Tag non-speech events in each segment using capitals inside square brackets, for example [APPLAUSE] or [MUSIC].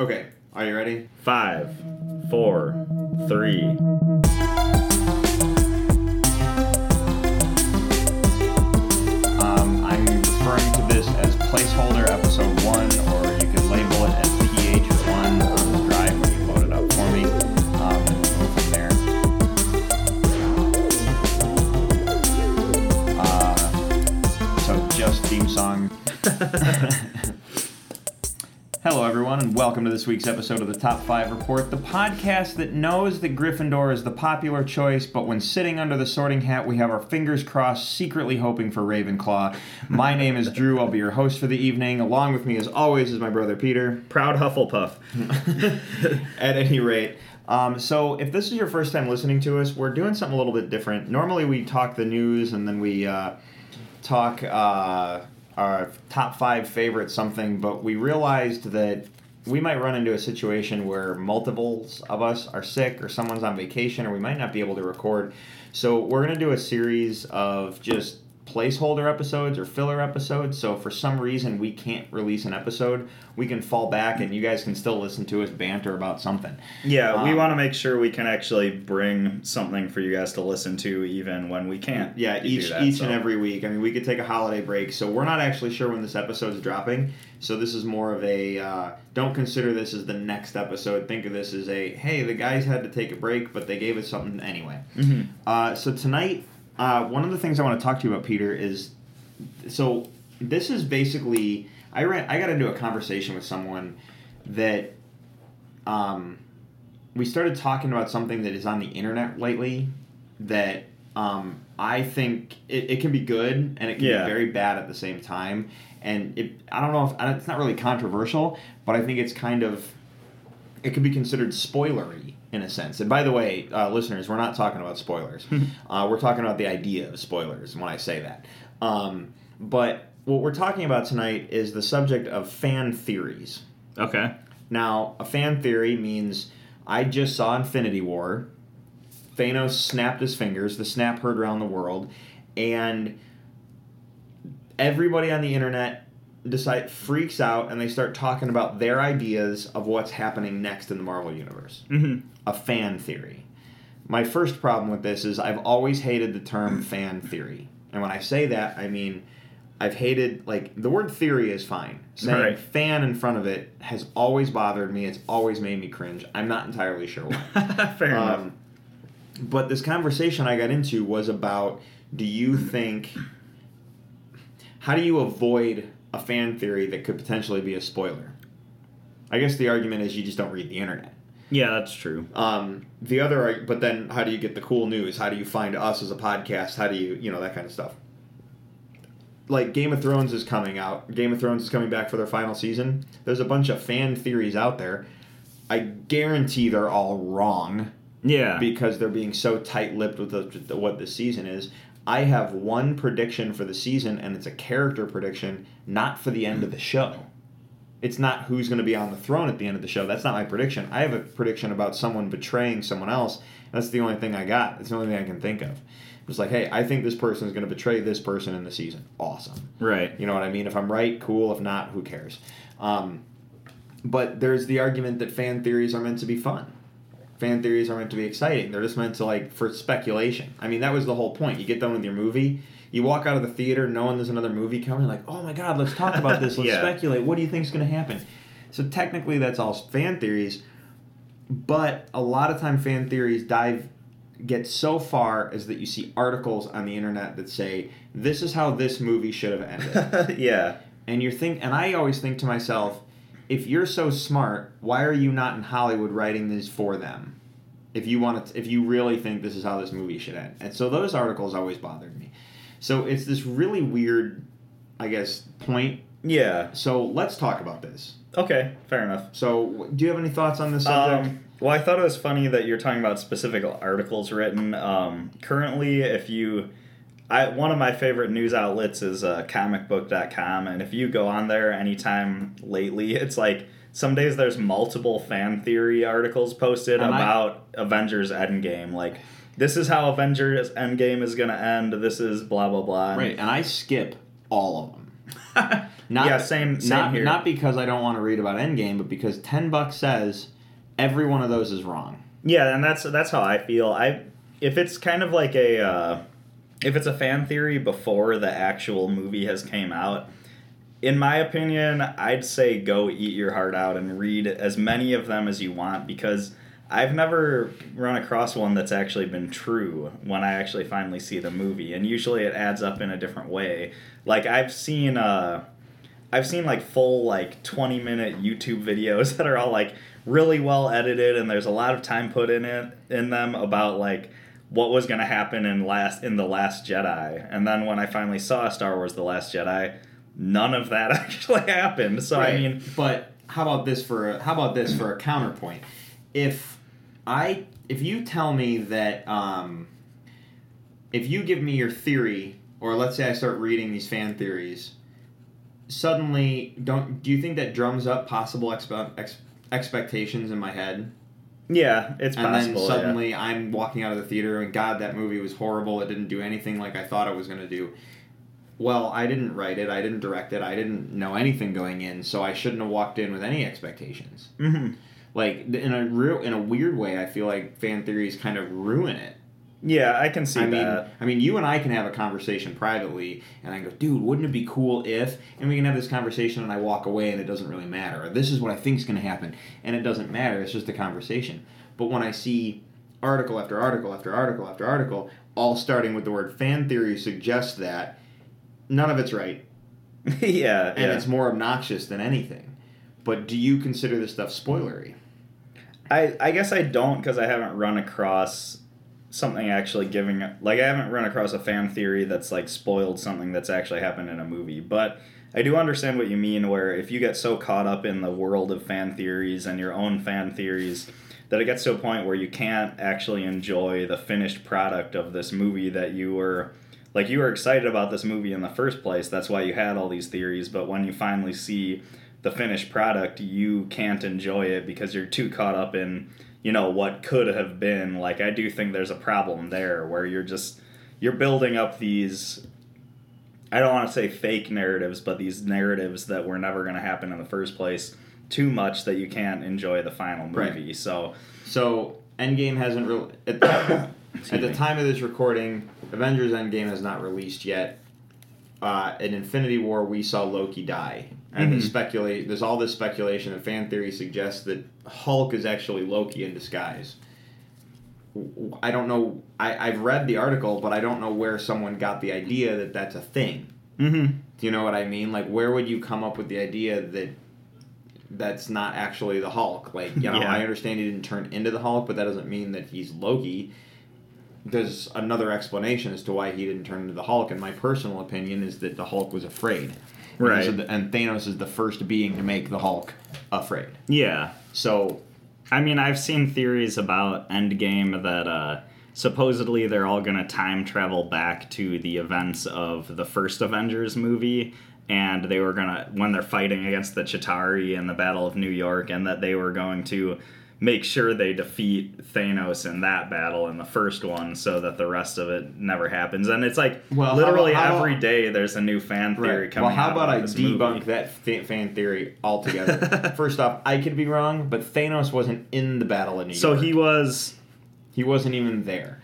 Okay, are you ready? Five, four, three. Everyone, and welcome to this week's episode of the Top 5 Report, the podcast that knows that Gryffindor is the popular choice, but when sitting under the sorting hat, we have our fingers crossed, secretly hoping for Ravenclaw. My name is Drew. I'll be your host for the evening. Along with me, as always, is my brother Peter. Proud Hufflepuff. [LAUGHS] At any rate, um, so if this is your first time listening to us, we're doing something a little bit different. Normally, we talk the news and then we uh, talk uh, our top five favorite something, but we realized that we might run into a situation where multiples of us are sick or someone's on vacation or we might not be able to record. So we're going to do a series of just placeholder episodes or filler episodes. So if for some reason we can't release an episode, we can fall back and you guys can still listen to us banter about something. Yeah, we Um, want to make sure we can actually bring something for you guys to listen to even when we can't. Yeah, each that, each so. and every week. I mean, we could take a holiday break, so we're not actually sure when this episode is dropping. So this is more of a uh, don't consider this as the next episode. Think of this as a hey, the guys had to take a break, but they gave us something anyway. Mhm. Uh, so tonight, uh, one of the things I want to talk to you about, Peter, is so this is basically I ran I got into a conversation with someone that um, we started talking about something that is on the internet lately that um, I think it, it can be good and it can Yeah. be very bad at the same time. And it, I don't know if it's not really controversial, but I think it's kind of it could be considered spoilery in a sense. And by the way, uh, listeners, we're not talking about spoilers. [LAUGHS] uh, we're talking about the idea of spoilers when I say that. Um, but what we're talking about tonight is the subject of fan theories. Okay. Now, a fan theory means I just saw Infinity War. Thanos snapped his fingers. The snap heard around the world, and everybody on the internet decide freaks out and they start talking about their ideas of what's happening next in the Marvel universe. Mm-hmm. A fan theory. My first problem with this is I've always hated the term [CLEARS THROAT] fan theory, and when I say that, I mean. I've hated like the word theory is fine. Saying Right. fan in front of it has always bothered me. It's always made me cringe. I'm not entirely sure why. [LAUGHS] Fair enough. Um, but this conversation I got into was about do you think how do you avoid a fan theory that could potentially be a spoiler? I guess the argument is you just don't read the internet. Yeah, that's true. Um, the other, but then how do you get the cool news? How do you find us as a podcast? How do you, you know, that kind of stuff. Like Game of Thrones is coming out. Game of Thrones is coming back for their final season. There's a bunch of fan theories out there. I guarantee they're all wrong Yeah. because they're being so tight-lipped with, the, the- what the season is. I have one prediction for the season, and it's a character prediction, not for the end of the show. It's not who's going to be on the throne at the end of the show. That's not my prediction. I have a prediction about someone betraying someone else. That's the only thing I got. It's the only thing I can think of. It's like, hey, I think this person is going to betray this person in the season. Awesome. right. You know what I mean? If I'm right, cool. If not, who cares? Um, but there's the argument that fan theories are meant to be fun. Fan theories are meant to be exciting. They're just meant to like for speculation. I mean, that was the whole point. You get done with your movie, you walk out of the theater knowing there's another movie coming. Like, oh my god, let's talk about this. [LAUGHS] Let's Yeah. speculate. What do you think is going to happen? So technically, that's all fan theories. But a lot of time, fan theories dive get so far as that you see articles on the internet that say this is how this movie should have ended [LAUGHS] yeah. and you think and i always think to myself if you're so smart why are you not in hollywood writing these for them if you want to if you really think this is how this movie should end and so those articles always bothered me so it's this really weird i guess point Yeah. so let's talk about this Okay. Fair enough. so do you have any thoughts on this subject Um, well, I thought it was funny that you're talking about specific articles written. Um, currently, if you, I one of my favorite news outlets is uh, comicbook.com, and if you go on there anytime lately, [LAUGHS] it's like some days there's multiple fan theory articles posted And I- about Avengers Endgame. Like, this is how Avengers Endgame is going to end. This is blah blah blah. And- right and i skip all of them [LAUGHS] Not, Yeah, same- same not, here. Not because I don't want to read about Endgame, but because ten bucks says every one of those is wrong. Yeah, and that's that's how I feel. I if it's kind of like a uh, if it's a fan theory before the actual movie has came out, in my opinion, I'd say go eat your heart out and read as many of them as you want because I've never run across one that's actually been true when I actually finally see the movie, and usually it adds up in a different way. Like I've seen uh I've seen like full like 20 minute YouTube videos [LAUGHS] that are all like really well edited and there's a lot of time put in it in them about like what was going to happen in last in the last Jedi. And then when I finally saw Star Wars the Last Jedi, none of that [LAUGHS] actually happened. So I mean, but how about this for a, how about this for a counterpoint? If I if you tell me that um, if you give me your theory, or let's say I start reading these fan theories, suddenly don't do you think that drums up possible expe- ex- expectations in my head? yeah, it's and possible. then yeah. suddenly I'm walking out of the theater and God, that movie was horrible. It didn't do anything like I thought it was going to do. Well, I didn't write it. I didn't direct it. I didn't know anything going in, so I shouldn't have walked in with any expectations. Mhm. Like in a real, in a weird way, I feel like fan theories kind of ruin it. Yeah, I can see I mean, that. I mean, you and I can have a conversation privately, and I go, "Dude, wouldn't it be cool if?" And we can have this conversation, and I walk away, and it doesn't really matter. Or this is what I think is going to happen, and it doesn't matter. It's just a conversation. But when I see article after article after article after article, all starting with the word fan theory, suggests that none of it's right, [LAUGHS] yeah, and yeah. it's more obnoxious than anything. But do you consider this stuff spoilery? I, I guess I don't because I haven't run across something actually giving like I haven't run across a fan theory that's like spoiled something that's actually happened in a movie. But I do understand what you mean where if you get so caught up in the world of fan theories and your own fan theories that it gets to a point where you can't actually enjoy the finished product of this movie that you were like you were excited about this movie in the first place. That's why you had all these theories, but when you finally see the finished product, you can't enjoy it because you're too caught up in, you know, what could have been. Like I do think there's a problem there where you're just you're building up these I don't want to say fake narratives, but these narratives that were never going to happen in the first place too much that you can't enjoy the final Right. movie. So, So Endgame hasn't really at, at the [COUGHS] time of this recording, Avengers Endgame has not released yet. Uh, in Infinity War, we saw Loki die, and Mhm. the speculate there's all this speculation and fan theory suggests that Hulk is actually Loki in disguise. I don't know. I, I've read the article, but I don't know where someone got the idea that that's a thing. mm-hmm. Do you know what I mean? Like, where would you come up with the idea that that's not actually the Hulk? Like, you know, [LAUGHS] Yeah. I understand he didn't turn into the Hulk, but that doesn't mean that he's Loki. There's another explanation as to why he didn't turn into the Hulk, and my personal opinion is that the Hulk was afraid. And Right. so the- And Thanos is the first being to make the Hulk afraid. yeah. So, I mean, I've seen theories about Endgame that uh, supposedly they're all going to time travel back to the events of the first Avengers movie, and they were going to, when they're fighting against the Chitauri in the Battle of New York, and that they were going to make sure they defeat Thanos in that battle in the first one so that the rest of it never happens. And it's like Well, how literally about- how every day there's a new fan theory right. coming well, how out about I debunk movie. that fan theory altogether? [LAUGHS] First off, I could be wrong, but Thanos wasn't in the Battle of New So York. he was He wasn't even there.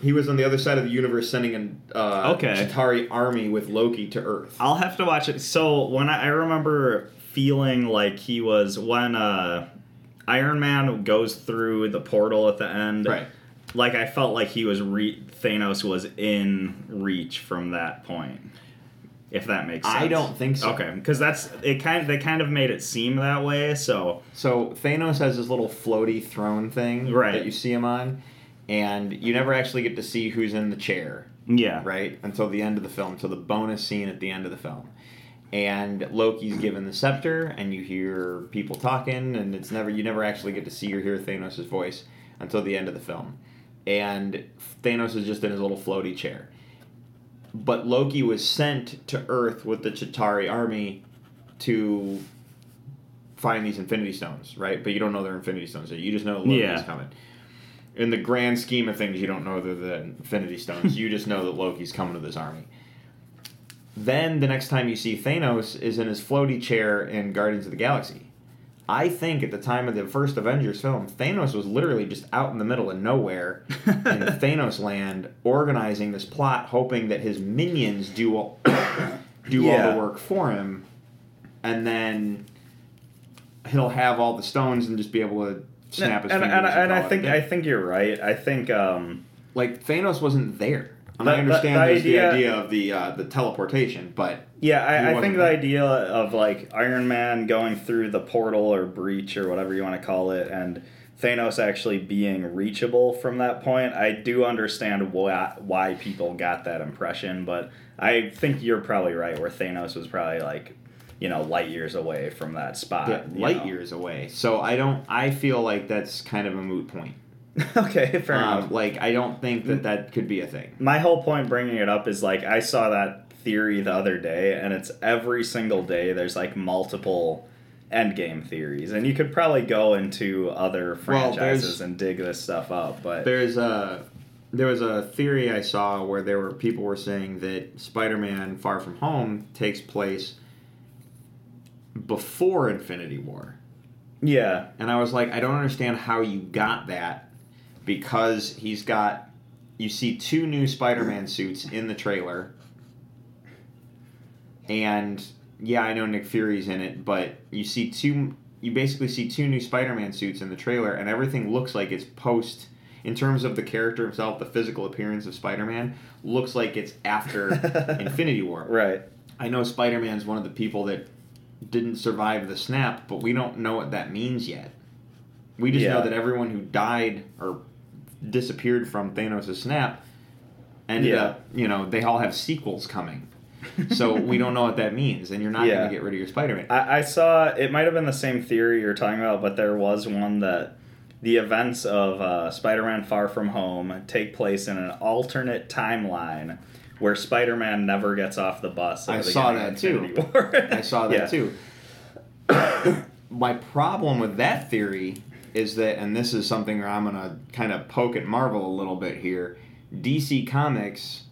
He was on the other side of the universe sending an uh, Okay. Chitauri army with Loki to Earth. I'll have to watch it. So when I, I remember feeling like he was when uh, Iron Man goes through the portal at the end, Right. Like I felt like he was re- Thanos was in reach from that point. If that makes sense. I don't think so. Okay, because that's it. Kind they kind of made it seem that way. So So Thanos has this little floaty throne thing Right. that you see him on, and you never actually get to see who's in the chair, yeah, right? Until the end of the film, until the bonus scene at the end of the film. And Loki's given the scepter, and you hear people talking, and it's never you never actually get to see or hear Thanos' voice until the end of the film. And Thanos is just in his little floaty chair. But Loki was sent to Earth with the Chitauri army to find these Infinity Stones, right? But you don't know they're Infinity Stones. You just know Loki's Yeah. coming. In the grand scheme of things, you don't know they're the Infinity Stones. you just know that Loki's coming to this army. Then the next time you see Thanos is in his floaty chair in Guardians of the Galaxy. I think at the time of the first Avengers film, Thanos was literally just out in the middle of nowhere [LAUGHS] in Thanos land, organizing this plot, hoping that his minions do all, [COUGHS] do all the work for him, and then he'll have all the stones and just be able to snap his and, fingers. and, and call I it a think. I think you're right. I think um, like Thanos wasn't there. And The- I understand the idea- the idea of the uh, the teleportation, but yeah, I, I think the idea of like Iron Man going through the portal or breach or whatever you want to call it, and Thanos actually being reachable from that point, I do understand why why people got that impression. But I think you're probably right, where Thanos was probably like, you know, light years away from that spot. yeah, light know. years away. So I don't. I feel like that's kind of a moot point. [LAUGHS] okay, fair Um, enough. like I don't think that that could be a thing. My whole point bringing it up is like I saw that theory the other day, and it's every single day there's like multiple endgame theories, and you could probably go into other Well, franchises and dig this stuff up. But There's a there was a theory I saw where there were people were saying that Spider-Man: Far From Home takes place before Infinity War. yeah, And I was like, I don't understand how you got that because he's got. You see two new Spider Man suits in the trailer. And yeah, I know Nick Fury's in it, but you see two. You basically see two new Spider Man suits in the trailer, and everything looks like it's post. In terms of the character himself, the physical appearance of Spider Man looks like it's after [LAUGHS] Infinity War. right. I know Spider Man's one of the people that didn't survive the snap, but we don't know what that means yet. We just know that everyone who died or disappeared from Thanos' snap ended Yeah. up, you know, they all have sequels coming. So we don't know what that means, and you're not Yeah. going to get rid of your Spider Man. I, I saw it might have been the same theory you're talking about, but there was one that the events of uh, Spider-Man: Far From Home take place in an alternate timeline where Spider-Man never gets off the bus. I saw that too. I saw that Yeah. too. [COUGHS] My problem with that theory is that, and this is something where I'm going to kind of poke at Marvel a little bit here. DC Comics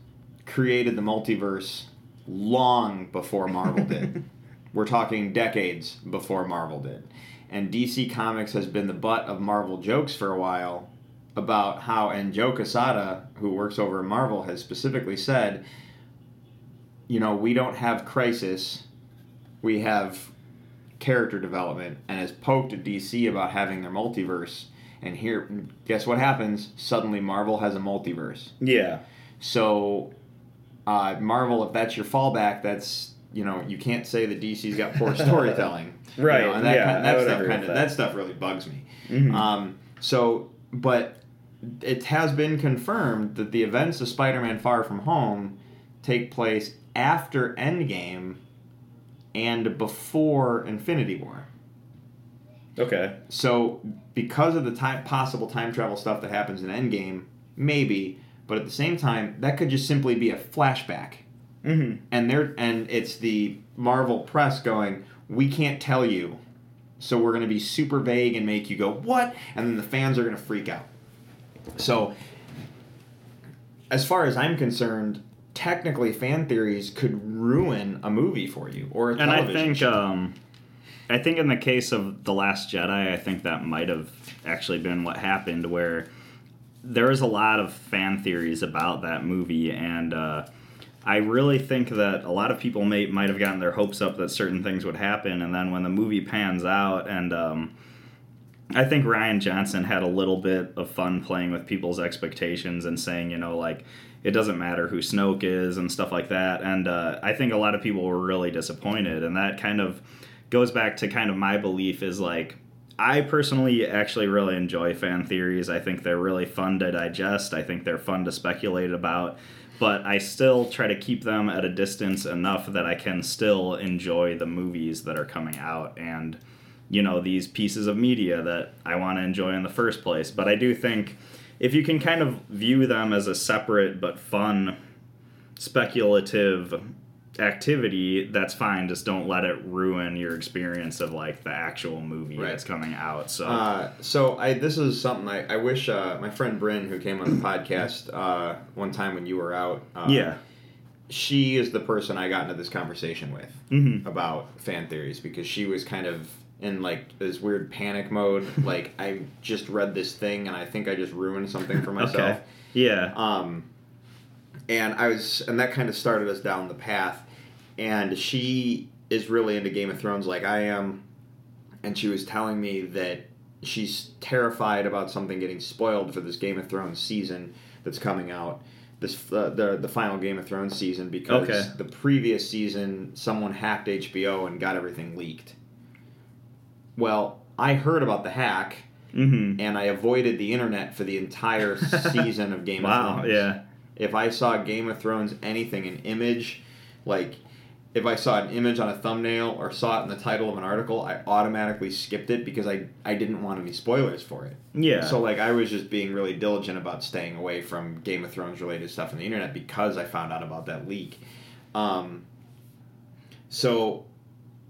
created the multiverse long before Marvel did. [LAUGHS] We're talking decades before Marvel did. And DC Comics has been the butt of Marvel jokes for a while about how, and Joe Quesada, who works over at Marvel, has specifically said, you know, we don't have Crisis, we have character development, and has poked at DC about having their multiverse. And here, guess what happens? Suddenly, Marvel has a multiverse. Yeah. So, uh, Marvel, if that's your fallback, that's you know you can't say that DC's got poor [LAUGHS] storytelling, You Right, know, and that, yeah, kind, that stuff kind of that. that stuff really bugs me. Mhm. Um, so, but it has been confirmed that the events of Spider-Man: Far From Home take place after Endgame and before Infinity War. okay. So, because of the time possible time travel stuff that happens in Endgame, maybe, but at the same time, that could just simply be a flashback. Mm-hmm. And they're and it's the Marvel press going, "We can't tell you." So we're going to be super vague and make you go, "What?" And then the fans are going to freak out. So as far as I'm concerned, technically fan theories could ruin a movie for you or a And I think, um, I think in the case of the Last Jedi, I think that might have actually been what happened, where there was a lot of fan theories about that movie, and uh, I really think that a lot of people may might have gotten their hopes up that certain things would happen, and then when the movie pans out, and um, I think Rian Johnson had a little bit of fun playing with people's expectations and saying, you know, like it doesn't matter who Snoke is and stuff like that. And uh, I think a lot of people were really disappointed, and that kind of goes back to kind of my belief is like I personally actually really enjoy fan theories. I think they're really fun to digest. I think they're fun to speculate about. But I still try to keep them at a distance enough that I can still enjoy the movies that are coming out and you know these pieces of media that I want to enjoy in the first place. But I do think if you can kind of view them as a separate but fun speculative activity, that's fine. Just don't let it ruin your experience of like the actual movie Right. that's coming out. So Uh, so I this is something I, I wish uh, my friend Bryn who came on the podcast uh, one time when you were out. Uh, yeah, she is the person I got into this conversation with Mm-hmm. about fan theories because she was kind of in like this weird panic mode. [LAUGHS] like I just read this thing and I think I just ruined something for myself. Okay. Yeah. Um, and I was, and that kind of started us down the path. And she is really into Game of Thrones, like I am. And she was telling me that she's terrified about something getting spoiled for this Game of Thrones season that's coming out. This uh, the the final Game of Thrones season because Okay. the previous season someone hacked HBO and got everything leaked. Well, I heard about the hack Mm-hmm. and I avoided the internet for the entire [LAUGHS] season of Game of Wow. Thrones. Yeah. If I saw Game of Thrones anything, an image, like if I saw an image on a thumbnail or saw it in the title of an article, I automatically skipped it because I, I didn't want any spoilers for it. Yeah. So like I was just being really diligent about staying away from Game of Thrones related stuff on the internet because I found out about that leak. Um, so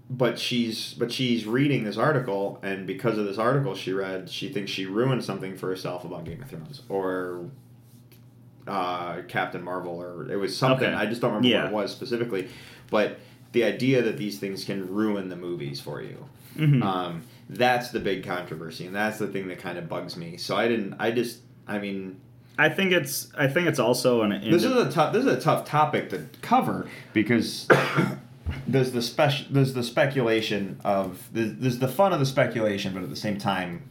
but she's but she's reading this article and because of this article she read she thinks she ruined something for herself about Game of Thrones or uh, Captain Marvel or it was something Okay. I just don't remember Yeah. what it was specifically but the idea that these things can ruin the movies for you Mhm. um, that's the big controversy and that's the thing that kind of bugs me so I didn't I just I mean I think it's. I think it's also an. this is a tough this is a tough topic to cover because there's the spec there's the speculation of there's, there's the fun of the speculation, but at the same time,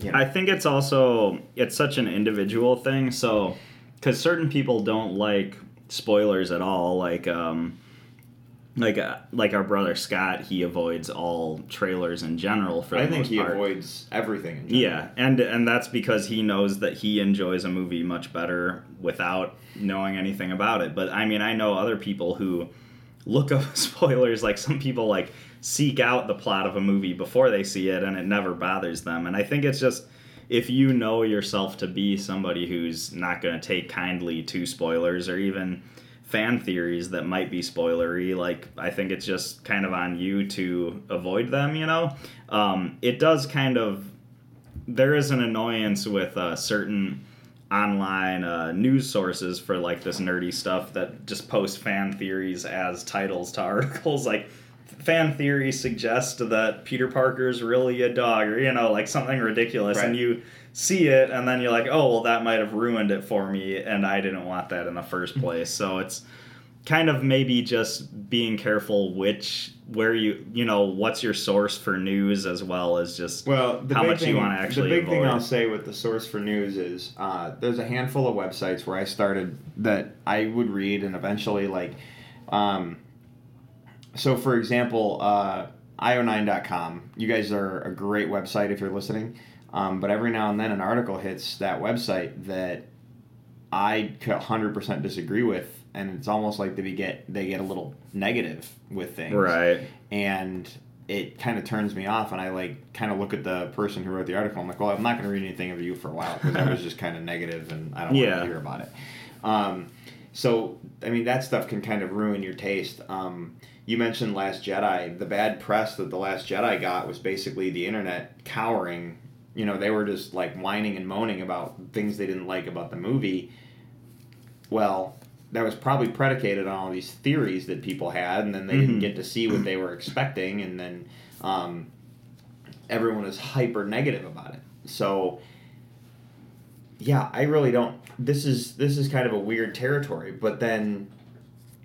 you know, I think it's also it's such an individual thing. So, because certain people don't like spoilers at all, like um, like uh, like our brother Scott, he avoids all trailers in general. For the I think he part. avoids everything. In general. Yeah, and and that's because he knows that he enjoys a movie much better without knowing anything about it. But I mean, I know other people who look up [LAUGHS] spoilers. Like some people like seek out the plot of a movie before they see it, and it never bothers them. And I think it's just if you know yourself to be somebody who's not going to take kindly to spoilers or even fan theories that might be spoilery like i think it's just kind of on you to avoid them you know um, it does kind of there is an annoyance with uh, certain online uh, news sources for like this nerdy stuff that just post fan theories as titles to [LAUGHS] articles like fan theories suggest that peter parker's really a dog or you know like something ridiculous and you see it and then you're like oh well that might have ruined it for me and i didn't want that in the first [LAUGHS] place. So it's kind of maybe just being careful which where you you know what's your source for news as well as just Well, the how big much thing, you want to actually The big thing. I'll say with the source for news is uh, there's a handful of websites where I started that I would read and eventually like. Um, so, for example, uh, io9.com. You guys are a great website if you're listening. Um, but every now and then an article hits that website that I could 100% disagree with, and it's almost like they get they get a little negative with things. Right. And it kind of turns me off and i like kind of look at the person who wrote the article i'm like well i'm not going to read anything of you for a while because that was just kind of negative and i don't want to hear about it. Um, so i mean that stuff can kind of ruin your taste. Um, you mentioned last jedi. The bad press that the last jedi got was basically the internet cowering. You know they were just like whining and moaning about things they didn't like about the movie. Well that was probably predicated on all these theories that people had, and then they didn't Mhm. get to see what they were expecting, and then um, everyone is hyper negative about it. So, yeah, I really don't. This is this is kind of a weird territory, but then,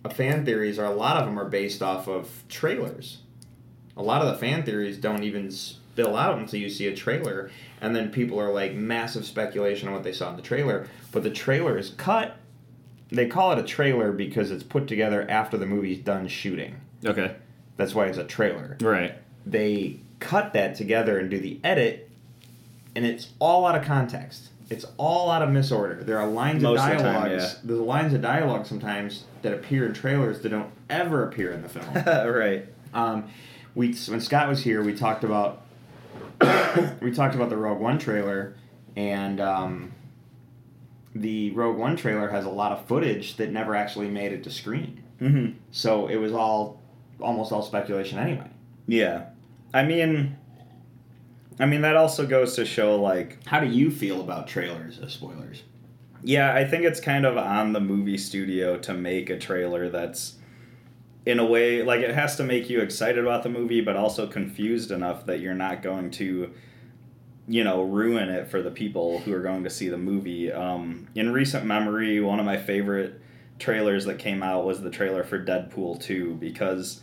uh, fan theories are a lot of them are based off of trailers. A lot of the fan theories don't even spill out until you see a trailer, and then people are like massive speculation on what they saw in the trailer, but the trailer is cut they call it a trailer because it's put together after the movie's done shooting. okay That's why it's a trailer. right They cut that together and do the edit, and it's all out of context. It's all out of misorder. There are lines Most of of the time, dialogues. yeah. There's lines of dialogue sometimes that appear in trailers that don't ever appear in the film. [LAUGHS] right Um, we when Scott was here, we talked about [COUGHS] we talked about the Rogue One trailer, and um, the Rogue One trailer has a lot of footage that never actually made it to screen. mm-hmm. So it was all almost all speculation anyway. yeah i mean i mean that also goes to show like How do you feel about trailers as spoilers? Yeah, I think it's kind of on the movie studio to make a trailer that's in a way like it has to make you excited about the movie but also confused enough that you're not going to you know ruin it for the people who are going to see the movie. Um, in recent memory one of my favorite trailers that came out was the trailer for deadpool 2 because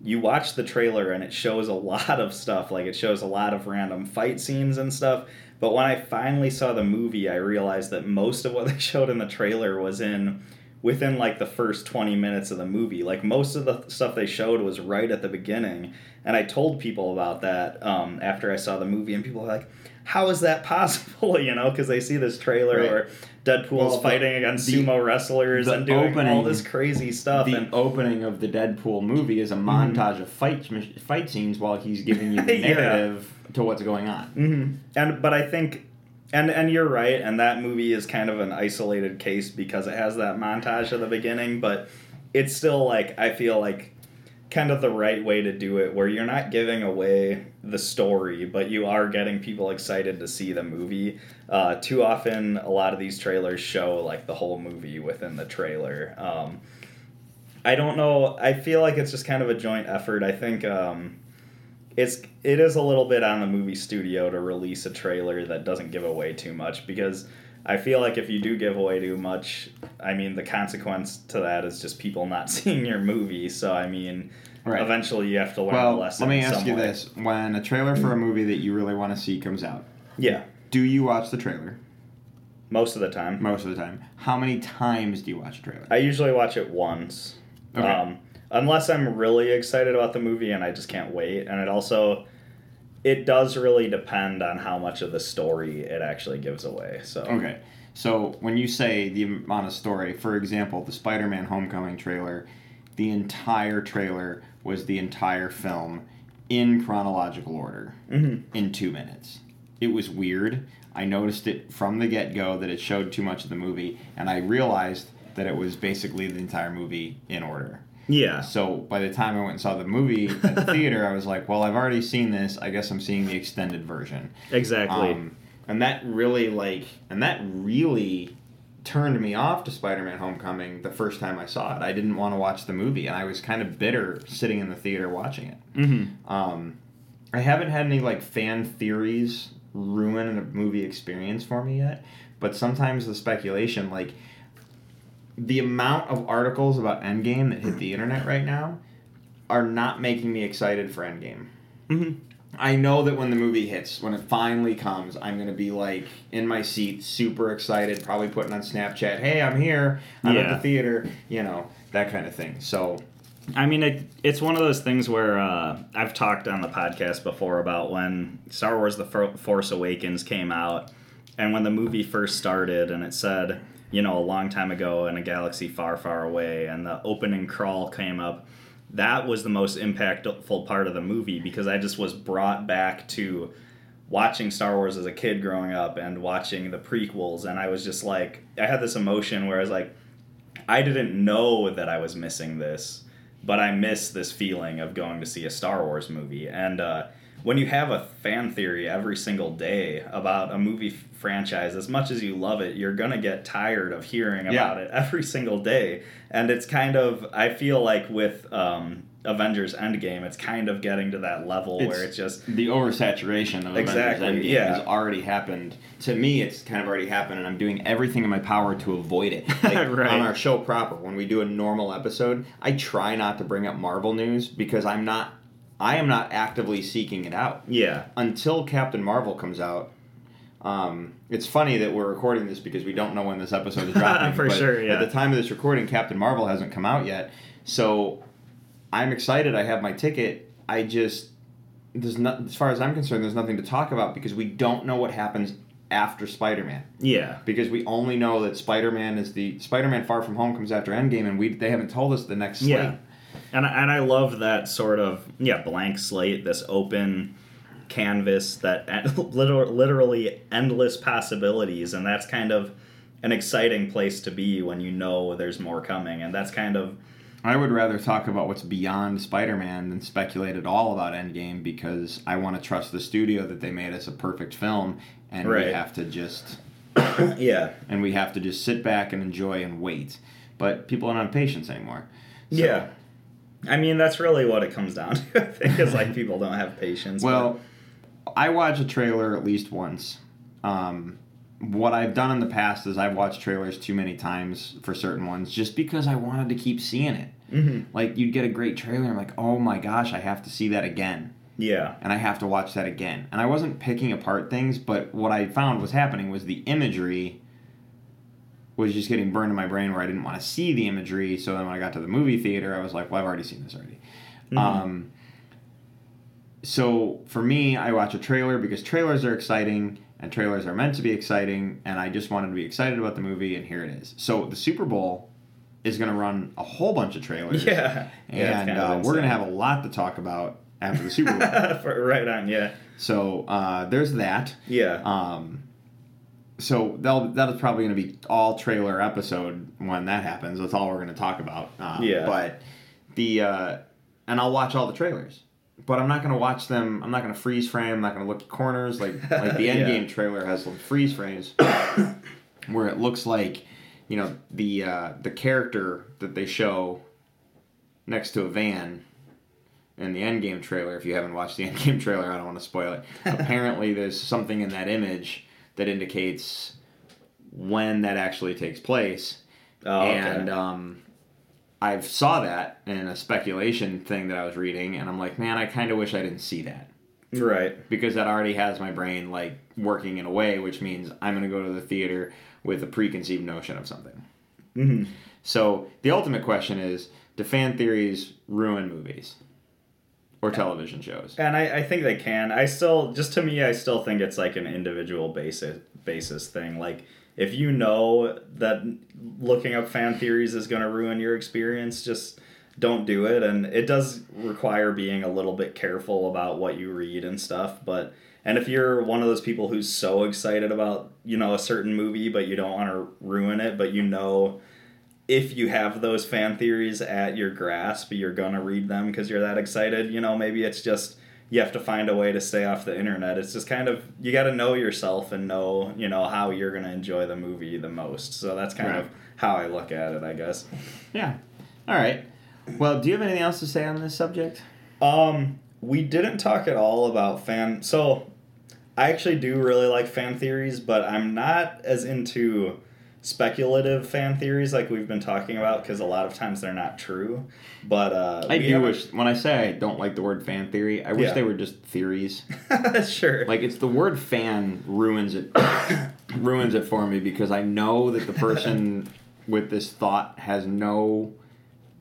you watch the trailer and it shows a [LAUGHS] lot of stuff. Like it shows a lot of random fight scenes and stuff. But when i finally saw the movie i realized that most of what they [LAUGHS] showed in the trailer was in within like the first 20 minutes of the movie like most of the stuff they showed was right at the beginning and i told people about that um, after i saw the movie and people were like how is that [LAUGHS] possible you know because they see this trailer Right. where deadpool's Well, fighting against the- sumo wrestlers and doing all this crazy stuff the and opening of the Deadpool movie is a montage of fight fight scenes while he's giving you [LAUGHS] the Yeah. narrative to what's going on. hmm And but I think, and and you're right, and that movie is kind of an isolated case because it has that montage at the beginning, but it's still like I feel like kind of the right way to do it, where you're not giving away the story, but you are getting people excited to see the movie. Uh, too often, a lot of these trailers show like the whole movie within the trailer. Um, I don't know. I feel like it's just kind of a joint effort. I think. Um, it's it is a little bit on the movie studio to release a trailer that doesn't give away too much because I feel like if you do give away too much, I mean the consequence to that is just people not [LAUGHS] seeing your movie. So I mean, Right. eventually you have to learn a Well, lesson. let me ask you way. this: When a trailer for a movie that you really want to see comes out, Yeah, do you watch the trailer most of the time. most of the time? How many times do you watch a trailer? I usually watch it once. Okay. Um, unless I'm really excited about the movie and I just can't wait. And it also it does really depend on how much of the story it actually gives away. So Okay. So when you say the amount of story, for example, the Spider-Man Homecoming trailer, the entire trailer was the entire film in chronological order Mhm. in 2 minutes. It was weird. I noticed it from the get-go that it showed too much of the movie and I realized that it was basically the entire movie in order. Yeah. So by the time I went and saw the movie at the [LAUGHS] theater, I was like, well, I've already seen this. I guess I'm seeing the extended version. Exactly. Um, and that really like, and that really turned me off to Spider-Man: Homecoming the first time I saw it. I didn't want to watch the movie, and I was kind of bitter sitting in the theater watching it. mm-hmm. Um, I haven't had any like fan theories ruin a movie experience for me yet, but sometimes the speculation, like the amount of articles about Endgame that hit the internet right now, are not making me excited for Endgame. Mm-hmm. I know that when the movie hits, when it finally comes, I'm gonna be like in my seat, super excited, probably putting on Snapchat, "Hey, I'm here! I'm at the theater," you know, that kind of thing. So, I mean, it, it's one of those things where uh, I've talked on the podcast before about when Star Wars: The Force Awakens came out, and when the movie first started, and it said, you know, a long time ago in a galaxy far, far away, and the opening crawl came up. That was the most impactful part of the movie because I just was brought back to watching Star Wars as a kid growing up and watching the prequels, and I was just like, I had this emotion where I was like, I didn't know that I was missing this, but I miss this feeling of going to see a Star Wars movie. And uh, when you have a fan theory every single day about a movie f- franchise, as much as you love it, you're gonna get tired of hearing Yeah. about it every single day. And it's kind of, I feel like with um, Avengers Endgame, it's kind of getting to that level It's- where it's just the oversaturation of Exactly, Avengers Endgame yeah. has already happened. To me, it's kind of already happened, and I'm doing everything in my power to avoid it. [LAUGHS] Like, Right. On our show proper, when we do a normal episode, I try not to bring up Marvel news because I'm not, I am not actively seeking it out yeah, until Captain Marvel comes out. Um, it's funny that we're recording this because we don't know when this episode is [LAUGHS] dropping. For but sure, yeah. At the time of this recording, Captain Marvel hasn't come out yet, so I'm excited. I have my ticket. I just there's not, as far as I'm concerned, there's nothing to talk about because we don't know what happens after Spider-Man. yeah. Because we only know that Spider-Man is the Spider-Man Far From Home comes after Endgame, and we they haven't told us the next slate. And I, and I love that sort of yeah blank slate, this open canvas that [LAUGHS] literally, literally endless possibilities, and that's kind of an exciting place to be when you know there's more coming, and that's kind of I would rather talk about what's beyond Spider-Man than speculate at all about Endgame because I want to trust the studio that they made us a perfect film, and Right. we have to just [COUGHS] yeah. and we have to just sit back and enjoy and wait. But people are not have patience anymore. So- Yeah. I mean, that's really what it comes down [LAUGHS] to. I think is like people don't have patience. Well, I watch a trailer at least once. Um, what I've done in the past is I've watched trailers too many times for certain ones just because I wanted to keep seeing it. but, Mhm. Like you'd get a great trailer, and I'm like, oh my gosh, I have to see that again, yeah. and I have to watch that again. And I wasn't picking apart things, but what I found was happening was the imagery was just getting burned in my brain where I didn't want to see the imagery. So then when I got to the movie theater, I was like, well, I've already seen this already. Mhm. Um, so for me, I watch a trailer because trailers are exciting and trailers are meant to be exciting, and I just wanted to be excited about the movie, and here it is. So the Super Bowl is going to run a whole bunch of trailers, [LAUGHS] Yeah. And uh, we're going to have a lot to talk about after the Super Bowl. [LAUGHS] Right on. Yeah. so uh, there's that. Yeah. Um, so that'll, that is probably going to be all trailer episode when that happens. That's all we're going to talk about. Um, Yeah. But the uh, and I'll watch all the trailers, but I'm not going to watch them. I'm not going to freeze frame. I'm not going to look at corners like [LAUGHS] like the Yeah. Endgame trailer has some freeze frames [COUGHS] where it looks like you know the uh, the character that they show next to a van in the Endgame trailer. If you haven't watched the [LAUGHS] Endgame trailer, I don't want to spoil it. [LAUGHS] Apparently, there's something in that image that indicates when that actually takes place, Oh, okay. and um, I saw that in a speculation thing that I was reading, and I'm like, man, I kind of wish I didn't see that right. because that already has my brain like working in a way, which means I'm going to go to the theater with a preconceived notion of something. hmm So the ultimate question is: Do fan theories ruin movies or television shows? And I, I think they can. I still, just to me, I still think it's like an individual basis basis thing. Like if you know that looking up fan theories is going to ruin your experience, just don't do it. And it does require being a little bit careful about what you read and stuff. But and if you're one of those people who's so excited about you know a certain movie, but you don't want to ruin it, but you know if you have those fan theories at your grasp, you're gonna read them because you're that excited. You know, maybe it's just you have to find a way to stay off the internet. It's just kind of you got to know yourself and know you know how you're gonna enjoy the movie the most. So that's kind Right. of how I look at it, I guess. Yeah. All right. Well, do you have anything else to say on this subject? Um, we didn't talk at all about fan. So, I actually do really like fan theories, but I'm not as into speculative fan theories like we've been talking about because a lot of times they're not true. But uh, I do wish when I say I don't like the word fan theory, I wish Yeah. they were just theories. [LAUGHS] sure. Like it's the word fan ruins it [COUGHS] ruins it for me because I know that the person [LAUGHS] with this thought has no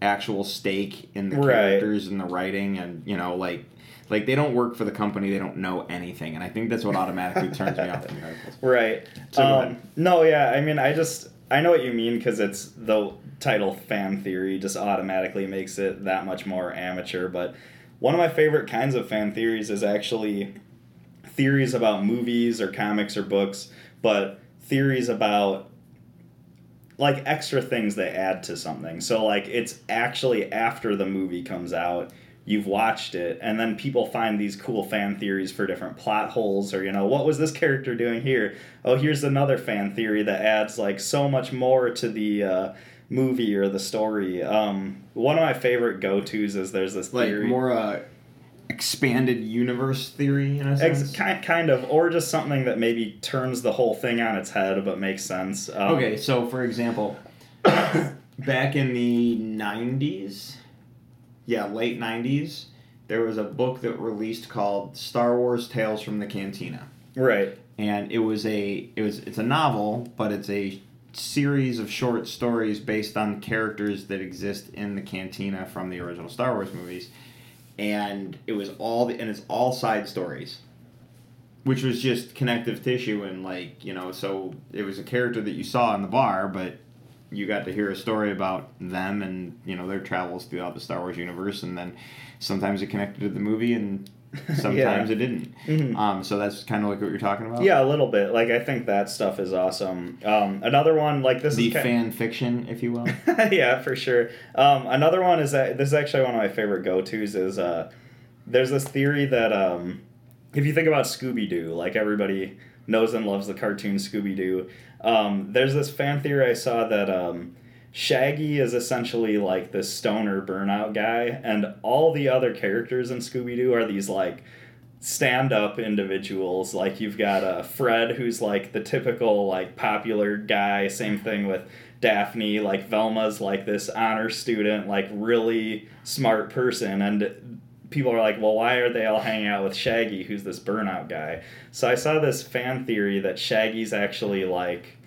actual stake in the Right. characters and the writing and you know like like they don't work for the company they don't know anything and I think that's what automatically [LAUGHS] turns me off from the articles. Right. So um, no, yeah. I mean, I just I know what you mean because it's the title fan theory just automatically makes it that much more amateur. But one of my favorite kinds of fan theories is actually theories about movies or comics or books, but theories about like extra things they add to something. So like it's actually after the movie comes out, you've watched it, and then people find these cool fan theories for different plot holes or you know, what was this character doing here? Oh, here's another fan theory that adds like so much more to the uh, movie or the story. Um, one of my favorite go-tos is there's this Like theory more uh expanded universe theory in a sense. Ex- kind, kind of, or just something that maybe turns the whole thing on its head but makes sense. Um, Okay, so for example, [COUGHS] back in the 90s, yeah, late 90s, there was a book that released called Star Wars Tales from the Cantina. Right. And it was a it was it's a novel, but it's a series of short stories based on characters that exist in the cantina from the original Star Wars movies. And it was all the, and it's all side stories which was just connective tissue and like you know so it was a character that you saw in the bar but you got to hear a story about them and you know their travels throughout the star wars universe and then sometimes it connected to the movie and [LAUGHS] sometimes it didn't Mhm. um, so that's kind of like what you're talking about Yeah, a little bit. Like I think that stuff is awesome. Um, another one like this the is fan fiction if you will [LAUGHS] yeah, for sure. Um, another one is that this is actually one of my favorite go tos. Is uh, there's this theory that um, if you think about Scooby Doo, like everybody knows and loves the cartoon Scooby Doo, um, there's this fan theory I saw that um, Shaggy is essentially like this stoner burnout guy, and all the other characters in Scooby Doo are these like stand up individuals. Like you've got uh, Fred, who's like the typical like popular guy. Same thing with Daphne. Like Velma's like this honor student, like really smart person, and people are like, well, why are they all hanging out with Shaggy, who's this burnout guy? So I saw this fan theory that Shaggy's actually like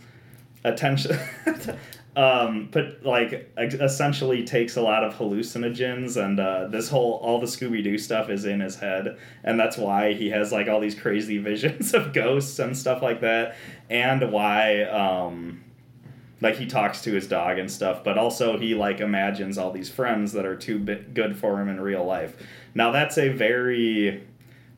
attention. [LAUGHS] um, but like essentially takes a lot of hallucinogens and uh, this whole all the Scooby Doo stuff is in his head and that's why he has like all these crazy [LAUGHS] visions of ghosts and stuff like that and why um, like he talks to his dog and stuff but also he like imagines all these friends that are too good for him in real life now that's a very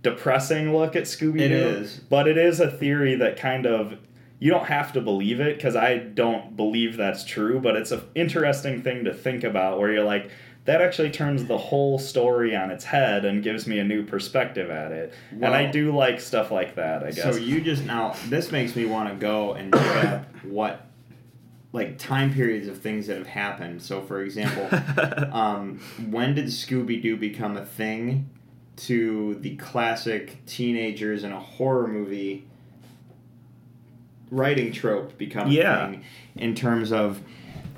depressing look at Scooby Doo. It is. But it is a theory that kind of you don't have to believe it because I don't believe that's true, but it's an interesting thing to think about where you're like, that actually turns the whole story on its head and gives me a new perspective at it. and I do like stuff like that, I guess. So you just now this makes me want to go and look at what like time periods of things that have happened. So for example, [LAUGHS] um, when did Scooby Doo become a thing to the classic teenagers in a horror movie writing trope become a Yeah. thing in terms of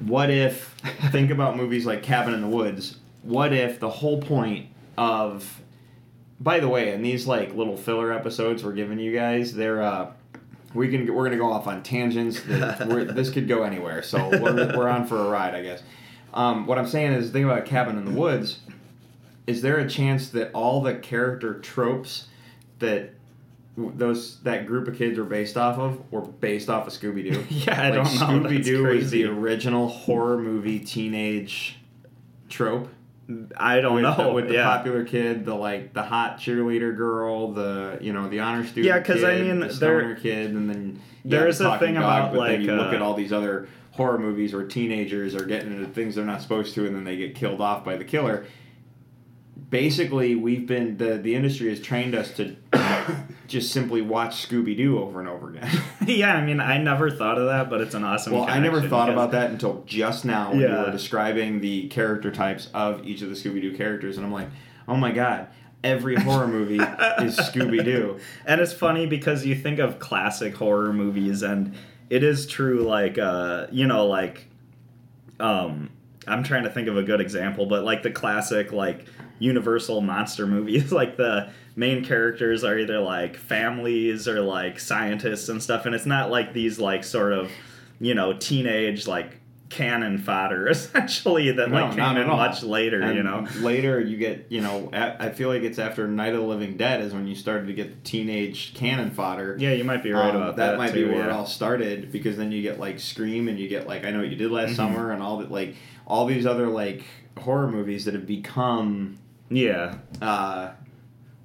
what if think about movies like Cabin in the Woods, what if the whole point of by the way, in these like little filler episodes we're giving you guys, they're uh we can we're gonna go off on tangents. [LAUGHS] we're, this could go anywhere, so we're, we're on for a ride, I guess. Um, what I'm saying is, think about Cabin in the Woods. Is there a chance that all the character tropes that those that group of kids were based off of were based off of Scooby Doo? [LAUGHS] yeah, I like don't know. Scooby Doo is the original horror movie teenage trope. I don't with know. With the yeah. popular kid, the like the hot cheerleader girl, the you know the honor student. Yeah, because I mean, the there- stoner kid, and then there is a thing about, like, you look uh, at all these other horror movies where teenagers are getting into things they're not supposed to, and then they get killed off by the killer. Basically, we've been the the industry has trained us to just simply watch Scooby Doo over and over again. [LAUGHS] [LAUGHS] yeah, I mean, I never thought of that, but it's an awesome. Well, I never thought about that until just now when you were describing the character types of each of the Scooby Doo characters, and I'm like, oh my god, every horror movie [LAUGHS] is Scooby Doo. And it's funny because you think of classic horror movies, and it is true. Like, uh, you know, like, um, I'm trying to think of a good example, but like the classic, like Universal monster movies, like the main characters are either like families or like scientists and stuff, and it's not like these like sort of, you know, teenage like cannon fodder [LAUGHS] essentially that No, like came at in all. much later, And you know. later you get, you know, I feel like it's after Night of the Living Dead is when you started to get the teenage cannon fodder. Yeah, you might be right Um, about that. That might too, be where it all started because then you get like Scream and you get like I know what you did last Mhm. summer and all that like all these other like horror movies that have become Yeah, uh,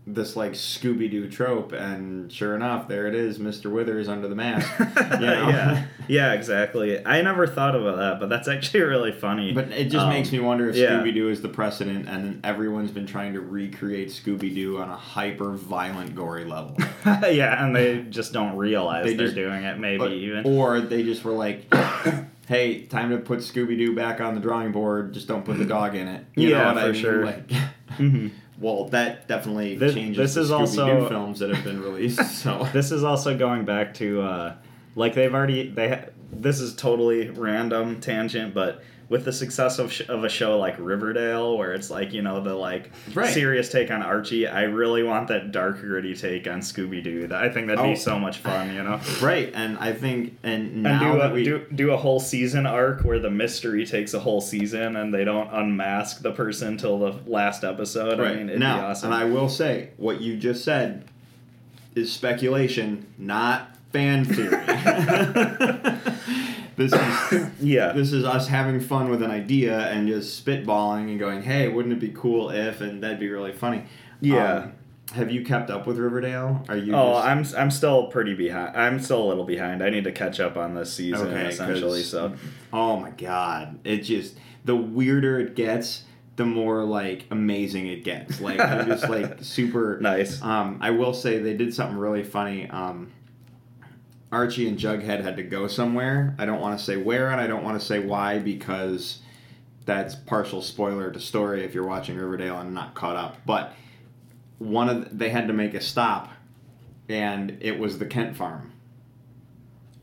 this like Scooby Doo trope, and sure enough, there it is, Mr. Withers under the mask. [LAUGHS] You know? yeah, yeah, exactly. I never thought about that, but that's actually [LAUGHS] really funny. But it just Um, makes me wonder if yeah. Scooby Doo is the precedent, and then everyone's been trying to recreate Scooby Doo on a hyper violent, gory level. [LAUGHS] yeah, and they just don't realize They are doing it. Maybe But- even. or they just were like, [COUGHS] "Hey, time to put Scooby Doo back on the drawing board. Just don't put the dog in it." You Yeah, know what I for mean? sure. Like, Mhm. Well, that definitely This- changes this the is Scooby Doo also- films that have been released. So [LAUGHS] This is also going back to uh, like they've already they. Ha- this is totally random tangent, but with the success of, sh- of a show like Riverdale, where it's like you know the like Right. serious take on Archie, I really want that dark gritty take on Scooby Doo. That I think that'd Oh. be so much fun, you know. [LAUGHS] right, and I think and And do a, we do, do a whole season arc where the mystery takes a whole season and they don't unmask the person till the last episode. I Right. mean, it'd now, be awesome. and I will say, what you just said is speculation, not fan theory. [LAUGHS] this is yeah. this is us having fun with an idea and just spitballing and going, "Hey, wouldn't it be cool if?" and that'd be really funny. Yeah. Um, have you kept up with Riverdale? Are you? Oh, just, I'm I'm still pretty behind. I'm still a little behind. I need to catch up on this season Okay, 'cause- essentially. So Oh my god! It just the weirder it gets, the more like amazing it gets. Like they're just like [LAUGHS] super Nice. Um, I will say they did something really funny. Um, Archie and Jughead had to go somewhere. I don't want to say where and I don't want to say why because that's partial spoiler to story if you're watching Riverdale and not caught up. But one of the, they had to make a stop, and it was the Kent farm.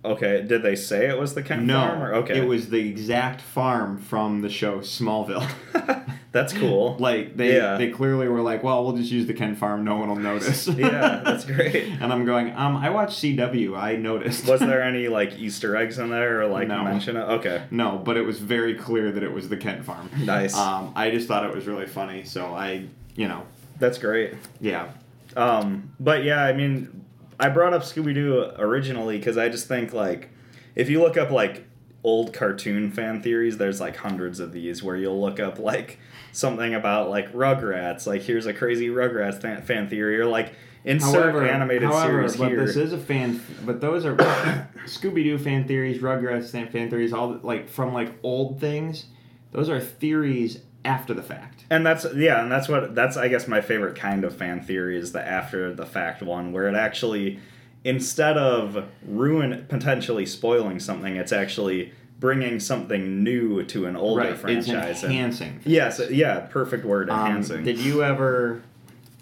Okay, did they say it was the Kent no, farm? Or, okay, it was the exact farm from the show Smallville. [LAUGHS] That's cool. [LAUGHS] like they Yeah. they clearly were like, well, we'll just use the Kent farm. No one will notice. [LAUGHS] yeah, that's great. And I'm going, um, I watched CW. I noticed. Was there any like Easter eggs in there or like No. mention it? Okay, no, but it was very clear that it was the Kent farm. nice. Um, I just thought it was really funny. So I, you know, that's great. yeah. Um, but yeah, I mean, I brought up Scooby Doo originally because I just think like, if you look up like old cartoon fan theories, there's like hundreds of these where you'll look up like something about like Rugrats, like here's a crazy Rugrats fan, fan theory, or like insert animated however, series but here. this is a fan. But those are [COUGHS] Scooby Doo fan theories, Rugrats fan theories, all like from like old things. Those are theories after the fact. And that's yeah, and that's what that's I guess my favorite kind of fan theory is the after the fact one where it actually instead of ruin potentially spoiling something, it's actually bringing something new to an older right. franchise. It's and- enhancing. yes, yeah, perfect word Um, enhancing. did you ever?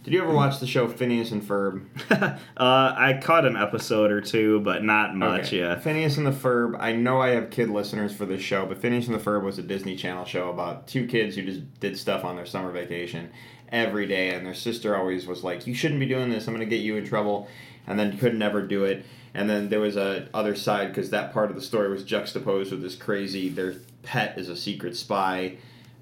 Did you ever watch the show Phineas and Ferb? [LAUGHS] uh, I caught an episode or two, but not much. Okay. Yeah. Phineas and the Ferb. I know I have kid listeners for this show, but Phineas and the Ferb was a Disney Channel show about two kids who just did stuff on their summer vacation every day, and their sister always was like, "You shouldn't be doing this. I'm going to get you in trouble," and then could never do it. And then there was a other side because that part of the story was juxtaposed with this crazy. Their pet is a secret spy.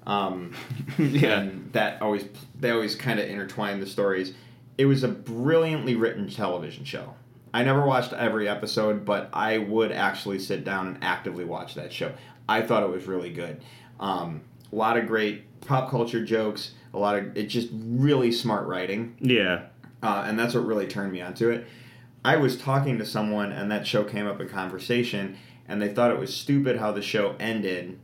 Um, [LAUGHS] Yeah. and that always they always kind of intertwined the stories. It was a brilliantly written television show. I never watched every episode, but I would actually sit down and actively watch that show. I thought it was really good. Um, a lot of great pop culture jokes. A lot of it's just really smart writing Yeah. uh, and that's what really turned me onto it. I was talking to someone, and that show came up in conversation, and they thought it was stupid how the show ended.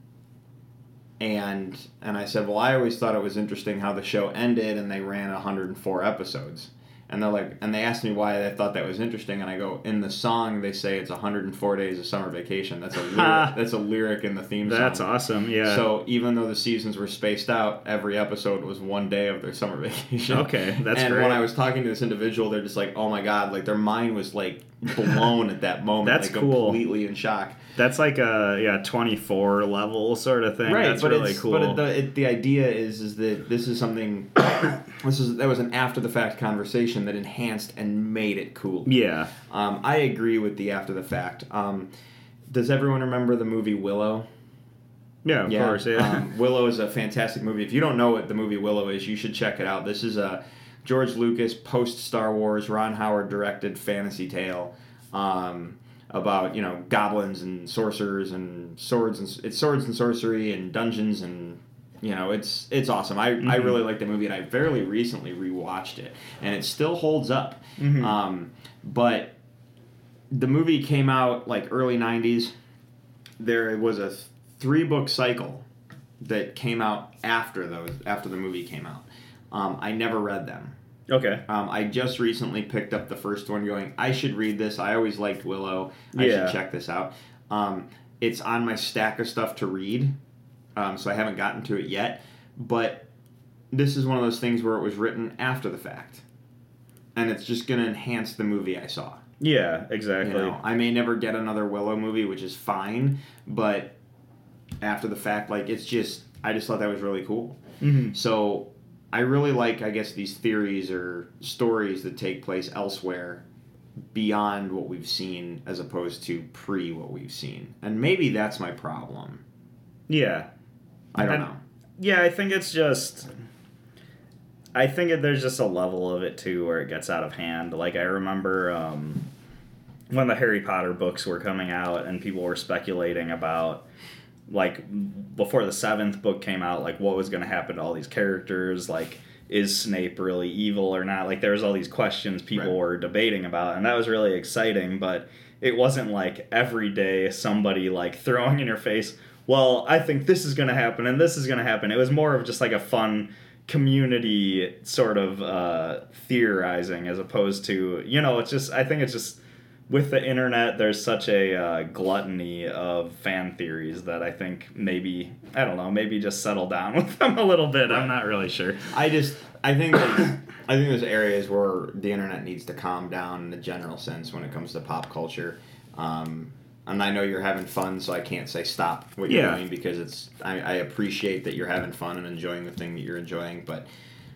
And and I said, well, I always thought it was interesting how the show ended, and they ran 104 episodes. And they're like, and they asked me why they thought that was interesting, and I go, in the song they say it's 104 days of summer vacation. That's a [LAUGHS] lyric, that's a lyric in the theme song. That's awesome. Yeah. So even though the seasons were spaced out, every episode was one day of their summer [LAUGHS] vacation. Okay, that's great. and great. when I was talking to this individual, they're just like, "Oh my god!" Like their mind was like blown at that moment. That's like, cool. Completely in shock. That's like a yeah twenty four level sort of thing. right That's but really it's, cool. But it, the it, the idea is is that this is something. [COUGHS] this is that was an after the fact conversation that enhanced and made it cool. yeah. Um, I agree with the after the fact. Um, does everyone remember the movie Willow? Yeah, of course. Yeah. Um, Willow is a fantastic movie. If you don't know what the movie Willow is, you should check it out. This is a George Lucas post Star Wars, Ron Howard directed fantasy tale um, about you know goblins and sorcerers and swords and it's swords and sorcery and dungeons and you know it's it's awesome. I, I Mhm. really like the movie and I fairly recently rewatched it and it still holds up. Mhm. Um, but the movie came out like early 90s there was a three book cycle that came out after those after the movie came out um, i never read them okay. um, i just recently picked up the first one going i should read this i always liked willow i Yeah. should check this out um, it's on my stack of stuff to read um, so i haven't gotten to it yet but this is one of those things where it was written after the fact and it's just going to enhance the movie i saw Yeah, exactly. you know, I may never get another Willow movie, which is fine, but after the fact, like it's just I just thought that was really cool. Mhm. So I really like, I guess, these theories or stories that take place elsewhere beyond what we've seen as opposed to pre what we've seen. And maybe that's my problem. Yeah. I don't And- know. Yeah, I think it's just. I think it, there's just a level of it too where it gets out of hand. Like I remember um, when the Harry Potter books were coming out and people were speculating about like before the seventh book came out, like what was going to happen to all these characters, like is Snape really evil or not? Like there was all these questions people Right. were debating about, and that was really exciting. But it wasn't like every day somebody like throwing in your face, well, I think this is going to happen and this is going to happen. It was more of just like a fun community sort of uh, theorizing as opposed to, you know, it's just, I think it's just with the internet, there's such a uh, gluttony of fan theories that I think maybe, I don't know, maybe just settle down [LAUGHS] with them a little bit. I'm not really sure. I just I think [COUGHS] I think there's areas where the internet needs to calm down in a general sense when it comes to pop culture. Um, and I know you're having fun, so I can't say stop what you're Yeah. doing because it's I, I appreciate that you're having fun and enjoying the thing that you're enjoying, but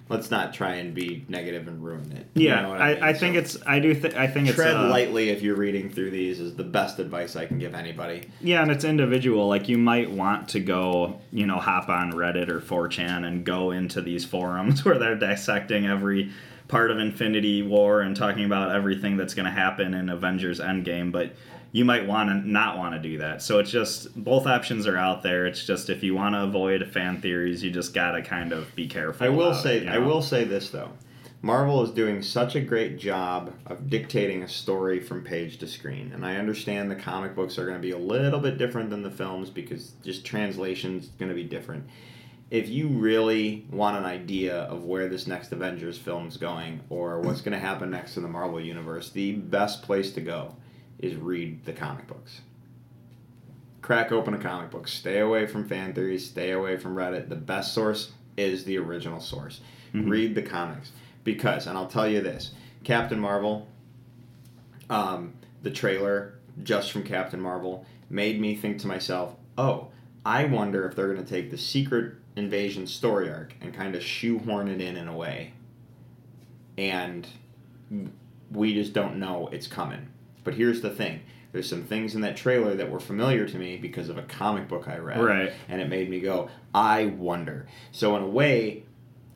let's not try and be negative and ruin it. You Yeah, know what I, mean? I think So it's, I do, th- I think it's. tread uh, lightly if you're reading through these is the best advice I can give anybody. Yeah, and it's individual. Like you might want to go, you know, hop on Reddit or 4chan and go into these forums [LAUGHS] where they're dissecting every part of Infinity War and talking about everything that's going to happen in Avengers Endgame, but you might want to not want to do that. So it's just both options are out there. It's just if you want to avoid fan theories, you just got to kind of be careful. I will say it, you I will say this though. Marvel is doing such a great job of dictating a story from page to screen. And I understand the comic books are going to be a little bit different than the films because just translation's going to be different. If you really want an idea of where this next Avengers film's going or what's going to happen next in the Marvel universe, the best place to go is read the comic books. Crack open a comic book. Stay away from fan theories. Stay away from Reddit. The best source is the original source. Mhm. Read the comics because, and I'll tell you this: Captain Marvel, um, the trailer just from Captain Marvel made me think to myself, "Oh, I wonder if they're going to take the Secret Invasion story arc and kind of shoehorn it in in a way." And we just don't know it's coming. But here's the thing. There's some things in that trailer that were familiar to me because of a comic book I read. Right. And it made me go, I wonder. So, in a way,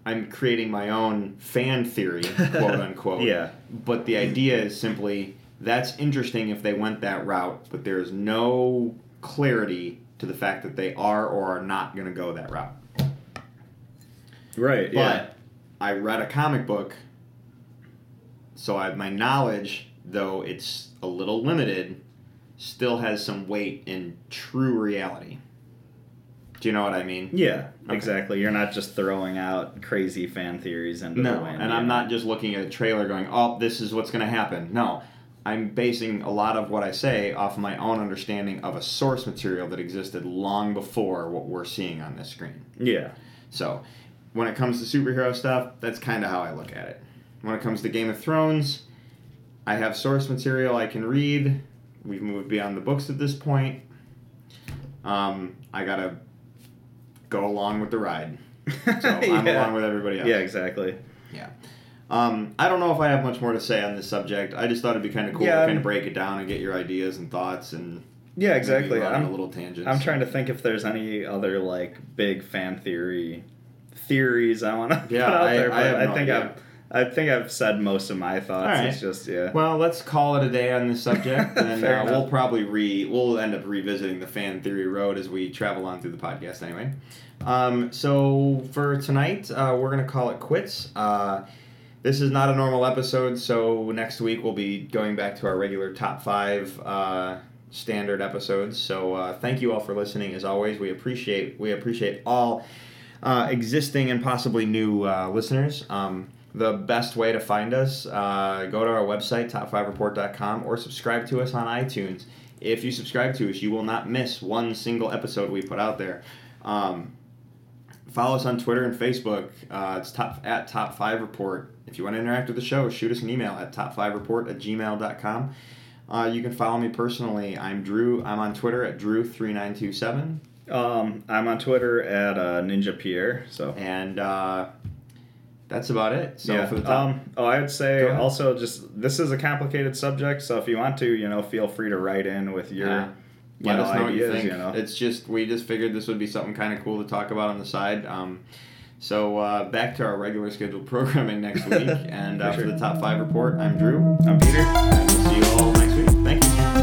I'm creating my own fan theory, quote [LAUGHS] unquote. Yeah. But the idea is simply that's interesting if they went that route, but there's no clarity to the fact that they are or are not going to go that route. Right. But Yeah. I read a comic book, so I, my knowledge, though it's a little limited, still has some weight in true reality. Do you know what I mean? Yeah, Okay. exactly. You're not just throwing out crazy fan theories into the No, wind. and I'm not just looking at a trailer going, "Oh, this is what's going to happen." No, I'm basing a lot of what I say off my own understanding of a source material that existed long before what we're seeing on this screen. Yeah. So, when it comes to superhero stuff, that's kind of how I look at it. When it comes to Game of Thrones, I have source material I can read. We've moved beyond the books at this point. Um, I gotta go along with the ride. So [LAUGHS] I'm Yeah. along with everybody else. Yeah, exactly. Yeah. Um, I don't know if I have much more to say on this subject. I just thought it'd be kind of cool Yeah, to kind of break it down and get your ideas and thoughts and Yeah, exactly. on a I'm, little tangent. I'm trying to think if there's any other like big fan theory theories I want to [LAUGHS] Yeah, put out I- there, I but I, no think. I've I think I've said most of my thoughts. All right. It's just yeah. Well, let's call it a day on this subject, [LAUGHS] and uh, we'll probably re we'll end up revisiting the fan theory road as we travel on through the podcast. Anyway, um, so for tonight, uh, we're gonna call it quits. Uh, this is not a normal episode, so next week we'll be going back to our regular top five uh, standard episodes. So uh, thank you all for listening. As always, we appreciate we appreciate all uh, existing and possibly new uh, listeners. Um, the best way to find us, uh, go to our website, top5report.com, or subscribe to us on iTunes. If you subscribe to us, you will not miss one single episode we put out there. Um, follow us on Twitter and Facebook. Uh, it's top at Top 5 Report. If you want to interact with the show, shoot us an email at top5report at gmail.com. Uh, you can follow me personally. I'm Drew. I'm on Twitter at Drew3927. Um, I'm on Twitter at uh, Ninja Pierre. So And uh, that's about it. So yeah. for the top, um, oh, I would say also just this is a complicated subject, so if you want to, you know, feel free to write in with your Yeah. you let know, us know what you think. You know, It's just we just figured this would be something kind of cool to talk about on the side. Um, so uh, back to our regular scheduled [LAUGHS] programming next week, and uh, For for sure. the top five report, I'm Drew. I'm Peter. And we'll see you all next week. Thank you